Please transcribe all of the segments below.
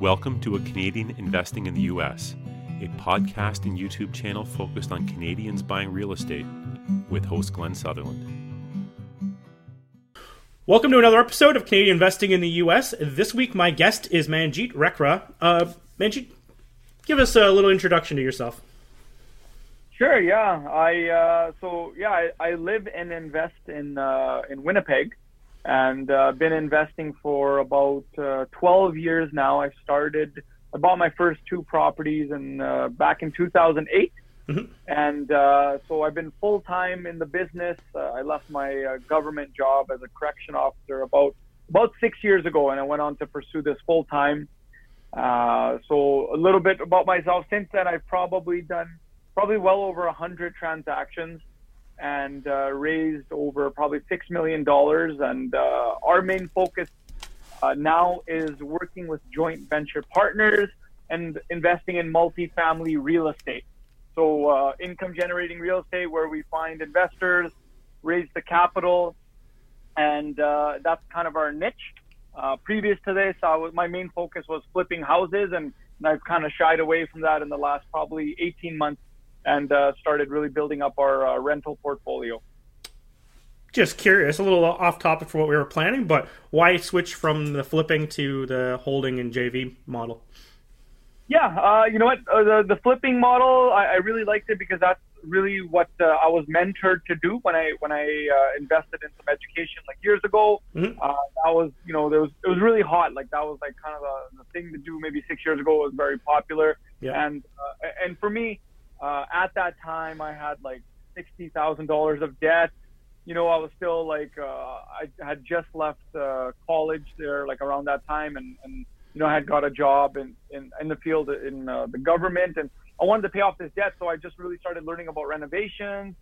Welcome to A Canadian Investing in the U.S., a podcast and YouTube channel focused on Canadians buying real estate with host Glenn Sutherland. Welcome to another episode of Canadian Investing in the U.S. This week, my guest is Manjit Rukhra. Uh, Manjit, give us a little introduction to yourself. Sure. Yeah. I uh, so yeah. I, I live and invest in uh, in Winnipeg, and uh, been investing for about uh, 12 years now. I started. I bought my first two properties in uh, back in 2008, Mhm. and uh, so I've been full time in the business. Uh, I left my uh, government job as a correction officer about about six years ago, and I went on to pursue this full time. Uh, so a little bit about myself. Since then, I've probably done probably well over a hundred transactions and uh, raised over probably six million dollars. And uh, our main focus uh, now is working with joint venture partners and investing in multifamily real estate. So uh, income generating real estate where we find investors, raise the capital, and uh, that's kind of our niche. Uh, previous to this, was, my main focus was flipping houses, and, and I've kind of shied away from that in the last probably 18 months and uh, started really building up our uh, rental portfolio. Just curious, a little off topic for what we were planning, but why switch from the flipping to the holding and JV model? Yeah, uh, you know what? Uh, the, the flipping model, I, I really liked it because that's really what uh, I was mentored to do when I when I uh, invested in some education like years ago. Mhm. Uh, that was, you know, there was it was really hot. Like that was like kind of the, the thing to do. Maybe six years ago it was very popular. Yeah. And uh, and for me, uh, at that time, I had like sixty thousand dollars of debt. You know, I was still like uh, I had just left uh, college there, like around that time, and and you know I had got a job in in, in the field in uh, the government, and I wanted to pay off this debt, so I just really started learning about renovations,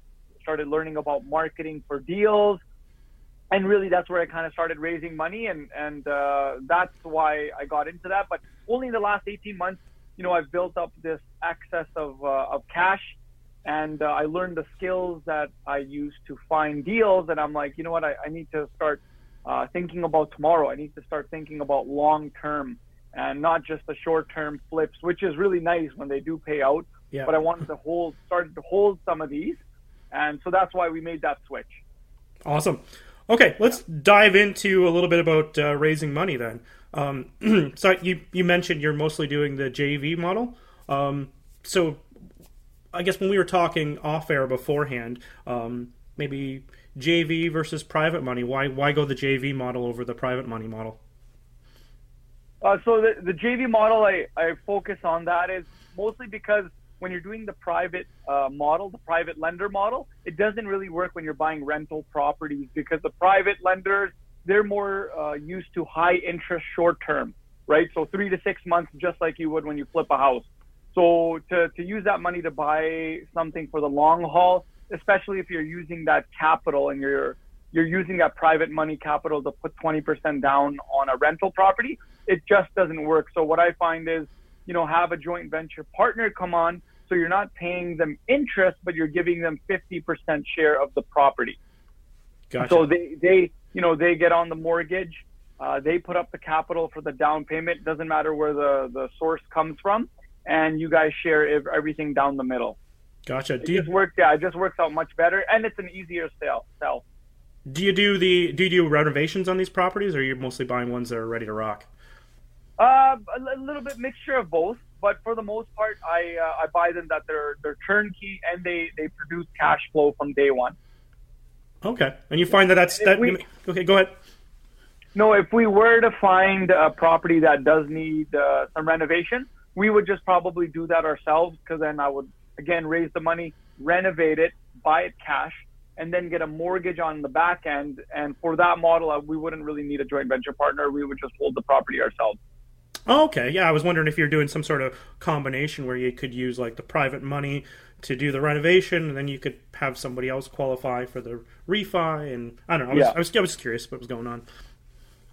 started learning about marketing for deals, and really that's where I kind of started raising money, and and uh, that's why I got into that. But only in the last 18 months, you know, I've built up this excess of uh, of cash, and uh, I learned the skills that I use to find deals, and I'm like, you know what, I, I need to start uh, thinking about tomorrow. I need to start thinking about long term and not just the short term flips, which is really nice when they do pay out. Yeah. But I wanted to hold, started to hold some of these, and so that's why we made that switch. Awesome. Okay, let's dive into a little bit about uh, raising money then. Um, so you you mentioned you're mostly doing the JV model. Um, so I guess when we were talking off air beforehand, um, maybe JV versus private money. Why why go the JV model over the private money model? Uh, so the, the JV model, I, I focus on that is mostly because when you're doing the private uh, model, the private lender model, it doesn't really work when you're buying rental properties because the private lenders, they're more uh, used to high interest short term, right? So three to six months, just like you would when you flip a house. So to, to use that money to buy something for the long haul, especially if you're using that capital and you're you're using that private money capital to put 20% down on a rental property, it just doesn't work. So what I find is, you know, have a joint venture partner come on so you're not paying them interest, but you're giving them 50% share of the property. Gotcha. So they, they, you know, they get on the mortgage, uh, they put up the capital for the down payment. Doesn't matter where the, the source comes from, and you guys share everything down the middle. gotcha. It Do you, just works. Yeah, it just works out much better, and it's an easier sale. Sell. do you do the do you do renovations on these properties, or are you mostly buying ones that are ready to rock? Uh, a little bit mixture of both, but for the most part, I uh, I buy them that they're they're turnkey and they they produce cash flow from day one. Okay, and you find that that's that. we- okay, go ahead. No, if we were to find a property that does need uh, some renovation, we would just probably do that ourselves because then I would again raise the money, renovate it, buy it cash, and then get a mortgage on the back end. And for that model, uh, we wouldn't really need a joint venture partner. We would just hold the property ourselves. Oh, okay. Yeah, I was wondering if you're doing some sort of combination where you could use like the private money to do the renovation, and then you could have somebody else qualify for the refi. And I don't know. I was, Yeah. I was, I was curious what was going on.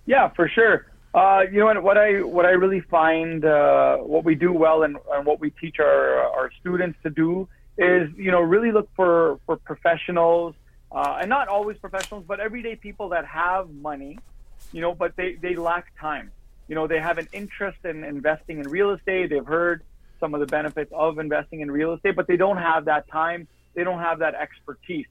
Yeah, for sure. Uh, you know what? What I what I really find uh, what we do well and, and what we teach our our students to do is you know really look for for professionals uh, and not always professionals, but everyday people that have money, you know, but they they lack time. you know, they have an interest in investing in real estate. They've heard some of the benefits of investing in real estate, but they don't have that time. They don't have that expertise,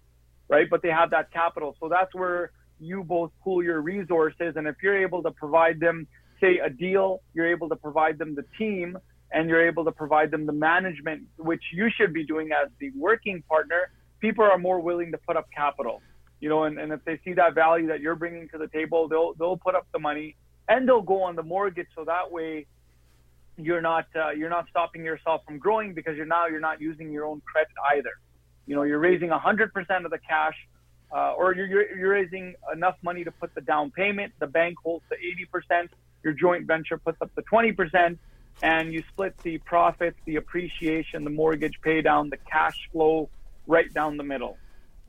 right? But they have that capital. So that's where you both pool your resources. And if you're able to provide them, say, a deal, you're able to provide them the team and you're able to provide them the management, which you should be doing as the working partner, people are more willing to put up capital. You know, and, and if they see that value that you're bringing to the table, they'll they'll put up the money and they'll go on the mortgage. So that way, you're not uh, you're not stopping yourself from growing because you're now you're not using your own credit either. You know, you're raising 100% of the cash, uh, or you're, you're you're raising enough money to put the down payment. The bank holds the 80%. Your joint venture puts up the 20%, and you split the profits, the appreciation, the mortgage pay down, the cash flow right down the middle.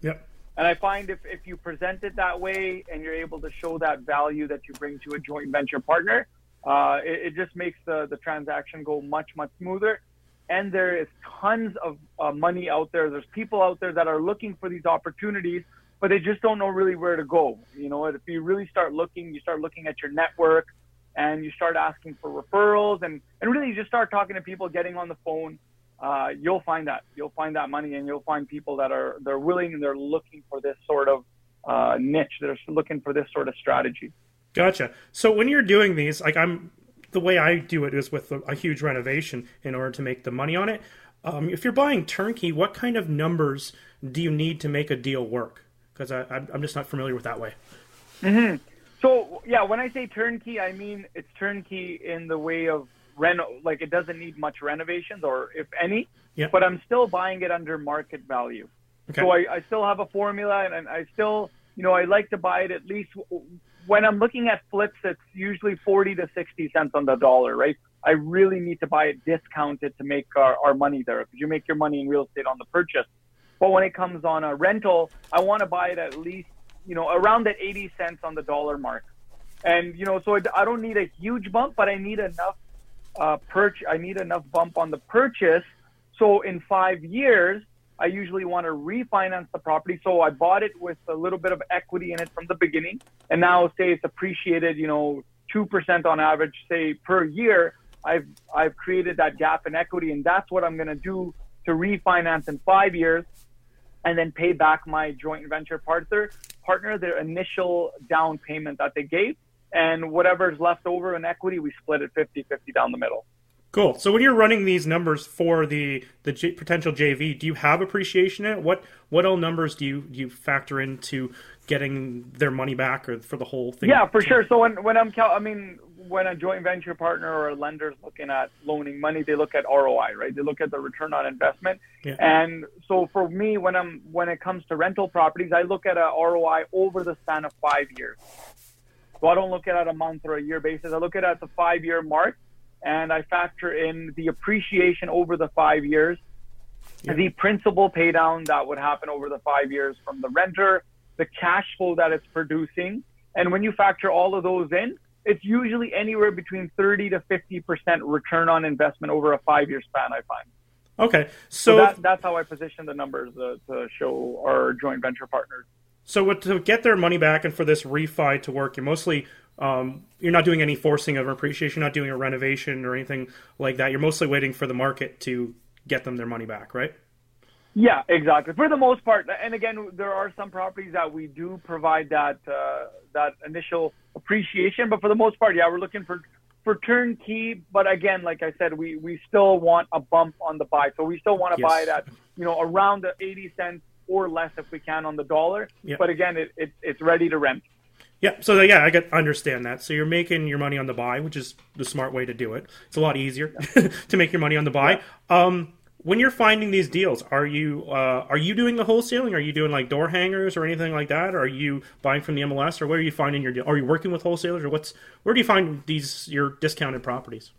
Yep. And I find if, if you present it that way and you're able to show that value that you bring to a joint venture partner, uh, it, it, just makes the, the transaction go much, much smoother. And there is tons of uh, money out there. There's people out there that are looking for these opportunities, but they just don't know really where to go. You know, if you really start looking, you start looking at your network and you start asking for referrals and, and really you just start talking to people, getting on the phone, uh, you'll find that you'll find that money and you'll find people that are they're willing and they're looking for this sort of uh, niche they're looking for this sort of strategy gotcha so when you're doing these like i'm the way i do it is with a, a huge renovation in order to make the money on it um, if you're buying turnkey what kind of numbers do you need to make a deal work because i'm just not familiar with that way mm-hmm. so yeah when i say turnkey i mean it's turnkey in the way of reno like it doesn't need much renovations or if any. Yeah. But I'm still buying it under market value. Okay. So I, I still have a formula and I still you know, I like to buy it at least when I'm looking at flips, it's usually 40 to 60 cents on the dollar, right? I really need to buy it discounted to make our, our money there because you make your money in real estate on the purchase. But when it comes on a rental, I want to buy it at least, you know, around that 80 cents on the dollar mark. And, you know, so I don't need a huge bump, but I need enough uh, purch- I need enough bump on the purchase. So in five years, I usually want to refinance the property. So I bought it with a little bit of equity in it from the beginning. And now say it's appreciated, you know, 2% on average, say per year. I've, I've created that gap in equity and that's what I'm going to do to refinance in five years and then pay back my joint venture partner, partner their initial down payment that they gave and whatever's left over in equity, we split it 50-50 down the middle. Cool. So when you're running these numbers for the the J- potential JV, do you have appreciation in it? What what all numbers do you do you factor into getting their money back or for the whole thing? Yeah, for sure. So when when I'm cal- I mean when a joint venture partner or a lender is looking at loaning money, they look at ROI, right? They look at the return on investment. Yeah. And so for me, when I'm when it comes to rental properties, I look at a ROI over the span of five years. So I don't look at it a month or a year basis. I look at it at the five year mark and I factor in the appreciation over the five years, yeah. the principal pay down that would happen over the five years from the renter, the cash flow that it's producing. And when you factor all of those in, it's usually anywhere between 30 to 50% return on investment over a five year span, I find. Okay. So, so that, that's how I position the numbers uh, to show our joint venture partners. So to get their money back and for this refi to work, you're mostly um, you're not doing any forcing of appreciation, not doing a renovation or anything like that. You're mostly waiting for the market to get them their money back, right? Yeah, exactly. For the most part, and again, there are some properties that we do provide that uh, that initial appreciation, but for the most part, yeah, we're looking for for turnkey. But again, like I said, we we still want a bump on the buy, so we still want to yes. buy it at you know around the eighty cents or less if we can on the dollar. Yep. But again, it, it, it's ready to rent. Yeah, so yeah, I get understand that. So you're making your money on the buy, which is the smart way to do it. It's a lot easier to make your money on the buy. Yeah. Um, when you're finding these deals, are you uh, are you doing the wholesaling? Are you doing like door hangers or anything like that? Or are you buying from the MLS, or where are you finding your? Are you working with wholesalers, or what's where do you find these your discounted properties?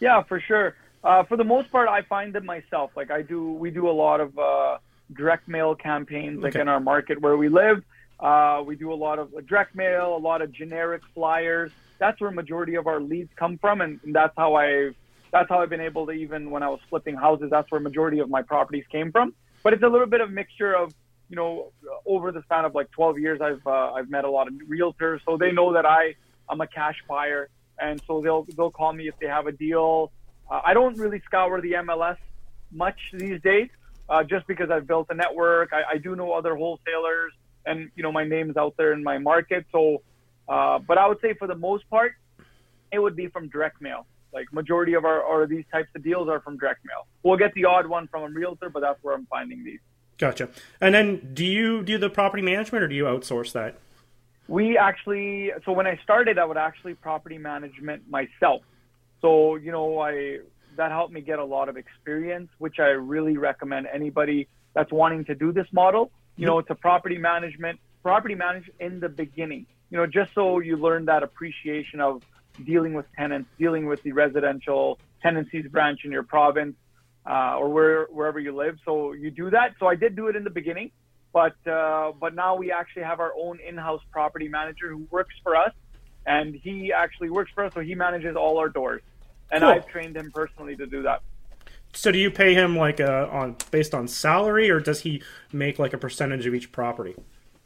Yeah, for sure. Uh, for the most part, I find them myself. Like I do, we do a lot of uh, direct mail campaigns, like okay. in our market where we live. Uh, we do a lot of direct mail, a lot of generic flyers. That's where majority of our leads come from, and, and that's how I that's how I've been able to even when I was flipping houses. That's where majority of my properties came from. But it's a little bit of mixture of you know over the span of like 12 years, I've uh, I've met a lot of realtors, so they know that I I'm a cash buyer. and so they'll they'll call me if they have a deal. Uh, I don't really scour the MLS much these days, uh, just because I've built a network. I, I, do know other wholesalers, and you know my name's out there in my market. So, uh, but I would say for the most part, it would be from direct mail. Like majority of our or these types of deals are from direct mail. We'll get the odd one from a realtor, but that's where I'm finding these. Gotcha. And then, do you do the property management, or do you outsource that? We actually, so when I started, I would actually property management myself. So you know, I that helped me get a lot of experience, which I really recommend anybody that's wanting to do this model. You know, it's a property management, property manage in the beginning. You know, just so you learn that appreciation of dealing with tenants, dealing with the residential tenancies branch in your province uh, or where, wherever you live. So you do that. So I did do it in the beginning, but uh, but now we actually have our own in-house property manager who works for us, and he actually works for us. So he manages all our doors, and cool. I've trained him personally to do that. So do you pay him like a, on based on salary, or does he make like a percentage of each property?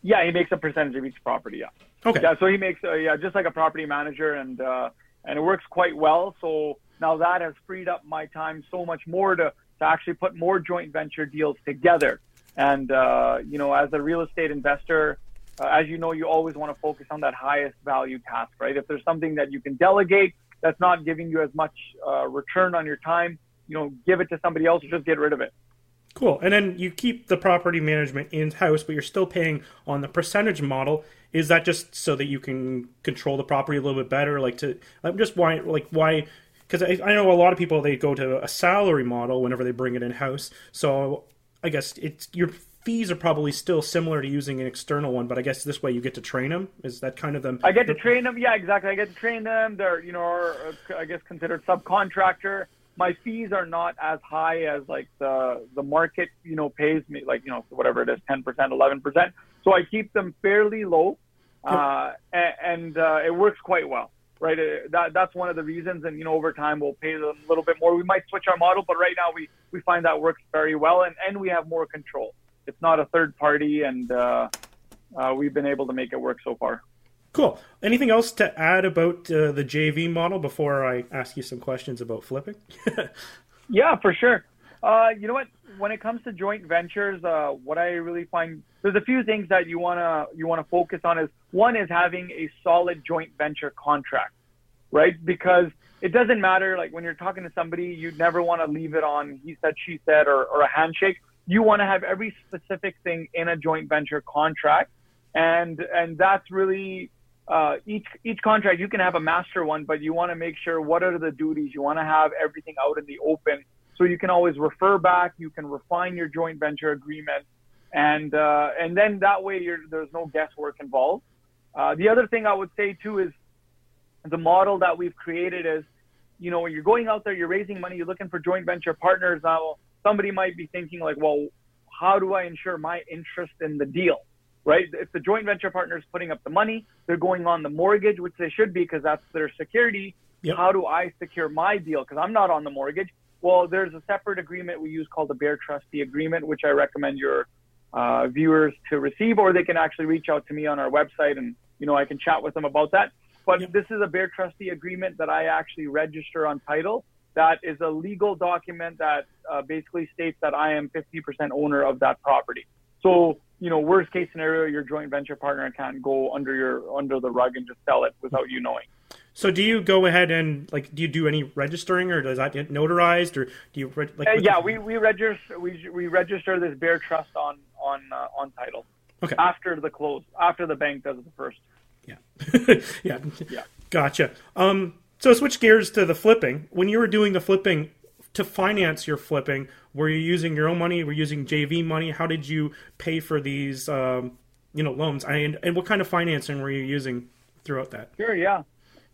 Yeah, he makes a percentage of each property. Yeah. Okay. Yeah, so he makes uh, yeah just like a property manager, and uh, and it works quite well. So now that has freed up my time so much more to to actually put more joint venture deals together. And uh, you know, as a real estate investor, uh, as you know, you always want to focus on that highest value task, right? If there's something that you can delegate that's not giving you as much uh, return on your time, you know, give it to somebody else or just get rid of it. Cool. And then you keep the property management in house, but you're still paying on the percentage model. Is that just so that you can control the property a little bit better? Like to, I'm just why, like why, because I, I know a lot of people they go to a salary model whenever they bring it in house. So I guess it's your fees are probably still similar to using an external one, but I guess this way you get to train them. Is that kind of them? I get to train them. Yeah, exactly. I get to train them. They're you know, are, uh, I guess considered subcontractor my fees are not as high as like the the market you know pays me like you know whatever it is 10% 11% so i keep them fairly low uh, and, and uh, it works quite well right? Uh, that that's one of the reasons and you know over time we'll pay them a little bit more. We might switch our model but right now we we find that works very well and and we have more control. It's not a third party and uh, uh, we've been able to make it work so far Cool. Anything else to add about uh, the JV model before I ask you some questions about flipping? yeah, for sure. Uh, you know what? When it comes to joint ventures, uh, what I really find there's a few things that you wanna you wanna focus on. Is one is having a solid joint venture contract, right? Because it doesn't matter. Like when you're talking to somebody, you never want to leave it on he said, she said, or, or a handshake. You want to have every specific thing in a joint venture contract, and and that's really uh, each each contract you can have a master one, but you want to make sure what are the duties. You want to have everything out in the open, so you can always refer back. You can refine your joint venture agreement, and uh, and then that way there's no guesswork involved. Uh, the other thing I would say too is the model that we've created is, you know, when you're going out there, you're raising money, you're looking for joint venture partners. Now, somebody might be thinking like, well, how do I ensure my interest in the deal? Right? If the joint venture partner is putting up the money, they're going on the mortgage, which they should be because that's their security. Yep. How do I secure my deal? Because I'm not on the mortgage. Well, there's a separate agreement we use called the Bare Trustee Agreement, which I recommend your uh, viewers to receive, or they can actually reach out to me on our website and, you know, I can chat with them about that. But yep. this is a Bare Trustee Agreement that I actually register on title. That is a legal document that uh, basically states that I am 50% owner of that property. So you know, worst case scenario, your joint venture partner can't go under your under the rug and just sell it without you knowing. So, do you go ahead and like, do you do any registering, or does that get notarized, or do you like? Uh, yeah, we, we register we we register this bare trust on on uh, on title. Okay. After the close, after the bank does the first. Yeah. yeah. Yeah. Gotcha. Um. So switch gears to the flipping. When you were doing the flipping, to finance your flipping? Were you using your own money? Were you using JV money? How did you pay for these, um, you know, loans? And and what kind of financing were you using throughout that? Sure, yeah.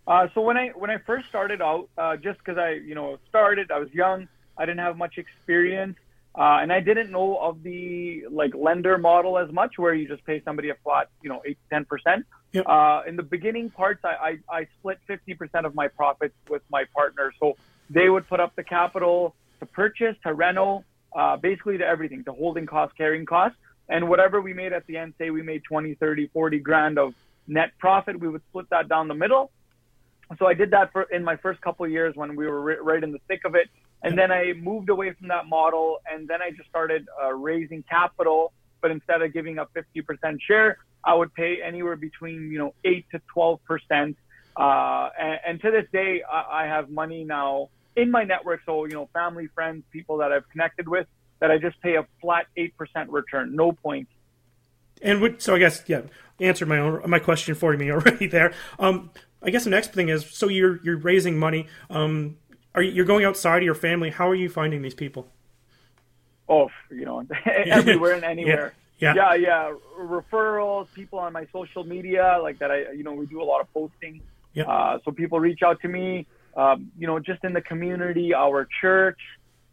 Uh, so when I when I first started out, uh, just because I you know started, I was young, I didn't have much experience, uh, and I didn't know of the like lender model as much, where you just pay somebody a flat, you know, eight to ten percent. Yep. Uh, in the beginning parts, I, I, I split fifty percent of my profits with my partner. So they would put up the capital to purchase, to rental, uh, basically to everything, to holding costs, carrying costs. And whatever we made at the end, say we made 20, 30, 40 grand of net profit, we would split that down the middle. so I did that for in my first couple of years when we were right in the thick of it, and then I moved away from that model, and then I just started uh, raising capital. But instead of giving up 50% share, I would pay anywhere between you know eight to 12 percent. Uh, and, and, to this day, I, I have money now in my network. So you know, family, friends, people that I've connected with, that I just pay a flat eight percent return, no points. And so I guess yeah, answered my own my question for me already there. Um, I guess the next thing is so you're you're raising money. Um, are you, you're going outside of your family? How are you finding these people? Oh, you know, everywhere and anywhere. Yeah. yeah. yeah, Referrals, people on my social media, like that. I, you know, we do a lot of posting. Yeah. Uh, so people reach out to me. Um, you know, just in the community, our church.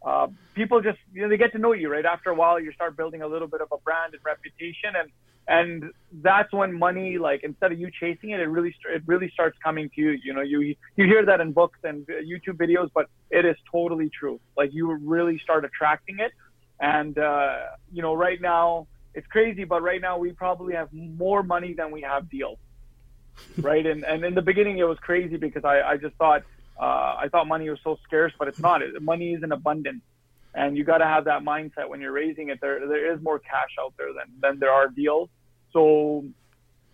Uh, people just, you know, they get to know you, right? After a while, you start building a little bit of a brand and reputation, and and that's when money like instead of you chasing it it really it really starts coming to you you know you you hear that in books and youtube videos but it is totally true like you really start attracting it and uh you know right now it's crazy but right now we probably have more money than we have deals right and and in the beginning it was crazy because i i just thought uh i thought money was so scarce but it's not money is in abundance and you got to have that mindset when you're raising it. There, there is more cash out there than than there are deals. So,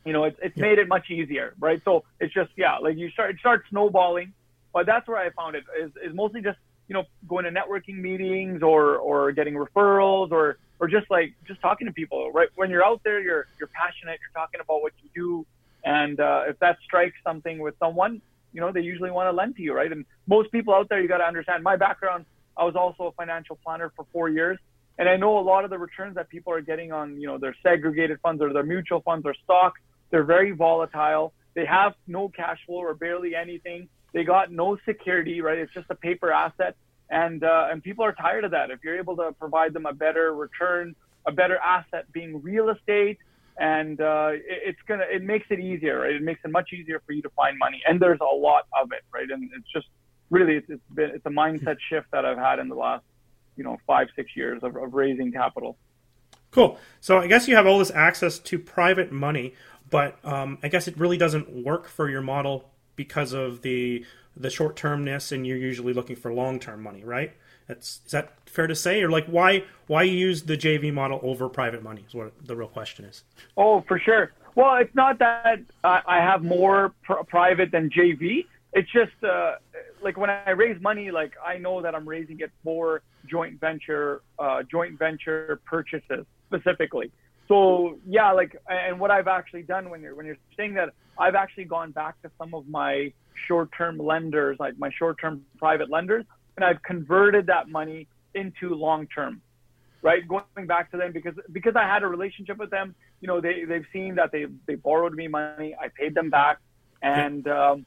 you know, it's it's yeah. made it much easier, right? So it's just yeah, like you start it starts snowballing. But that's where I found it is is mostly just you know going to networking meetings or or getting referrals or or just like just talking to people. Right when you're out there, you're you're passionate. You're talking about what you do, and uh, if that strikes something with someone, you know, they usually want to lend to you, right? And most people out there, you got to understand my background I was also a financial planner for four years. And I know a lot of the returns that people are getting on, you know, their segregated funds or their mutual funds or stocks, they're very volatile. They have no cash flow or barely anything. They got no security, right? It's just a paper asset. And, uh, and people are tired of that. If you're able to provide them a better return, a better asset being real estate, and uh, it, it's gonna, it makes it easier, right? It makes it much easier for you to find money. And there's a lot of it, right? And it's just really it's, it's been it's a mindset shift that I've had in the last you know five six years of, of raising capital. Cool. So I guess you have all this access to private money, but um, I guess it really doesn't work for your model because of the the short termness, and you're usually looking for long term money, right? That's is that fair to say, or like why why use the JV model over private money is what the real question is. Oh, for sure. Well, it's not that I have more pr- private than JV it's just uh, like when I raise money, like I know that I'm raising it for joint venture, uh, joint venture purchases specifically. So yeah, like, and what I've actually done when you're when you're saying that, I've actually gone back to some of my short-term lenders, like my short-term private lenders, and I've converted that money into long-term, right? Going back to them because because I had a relationship with them, you know, they they've seen that they they borrowed me money, I paid them back, and um,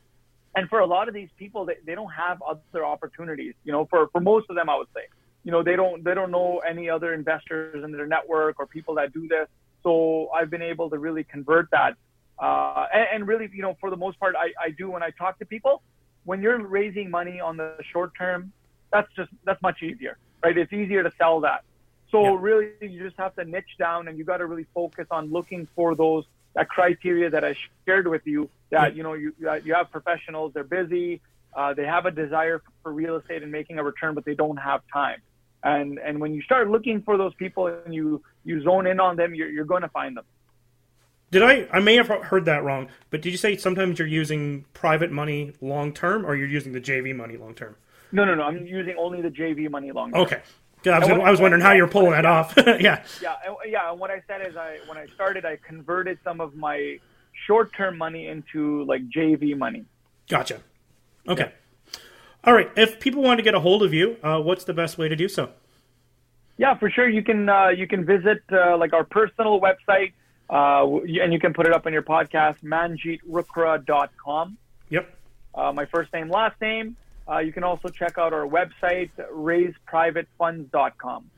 and for a lot of these people, they, they don't have other opportunities. You know, for, for most of them, I would say, you know, they don't they don't know any other investors in their network or people that do this. So I've been able to really convert that. Uh, and, and really, you know, for the most part, I, I do when I talk to people. When you're raising money on the short term, that's just that's much easier, right? It's easier to sell that. So yeah. really, you just have to niche down, and you got to really focus on looking for those that criteria that I shared with you that, you know, you, you have professionals, they're busy, uh, they have a desire for real estate and making a return, but they don't have time. And, and when you start looking for those people and you, you zone in on them, you're, you're going to find them. Did I? I may have heard that wrong, but did you say sometimes you're using private money long term, or you're using the JV money long term? No, no, no. I'm using only the JV money long term. Okay, I was, I was wondering how you're pulling that off. yeah. Yeah, yeah. And what I said is, I when I started, I converted some of my short-term money into like JV money. Gotcha. Okay. Yeah. All right. If people want to get a hold of you, uh, what's the best way to do so? Yeah, for sure. You can uh, you can visit uh, like our personal website, uh, and you can put it up on your podcast, manjitrukhra.com. Yep. Uh, my first name, last name. Uh, you can also check out our website, raiseprivatefunds.com.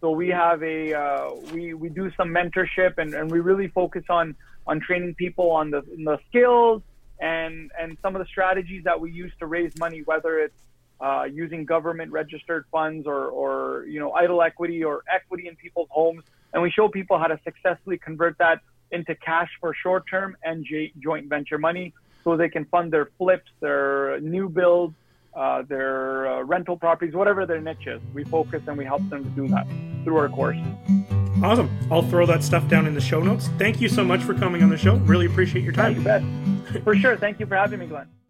So we have a uh, we we do some mentorship and, and we really focus on on training people on the the skills and and some of the strategies that we use to raise money, whether it's uh, using government registered funds or or you know idle equity or equity in people's homes, and we show people how to successfully convert that into cash for short term and joint venture money so they can fund their flips, their new builds, uh, their uh, rental properties, whatever their niche is. We focus and we help them to do that through our course. Awesome. I'll throw that stuff down in the show notes. Thank you so much for coming on the show. Really appreciate your time. Yeah, you bet. for sure. Thank you for having me, Glenn.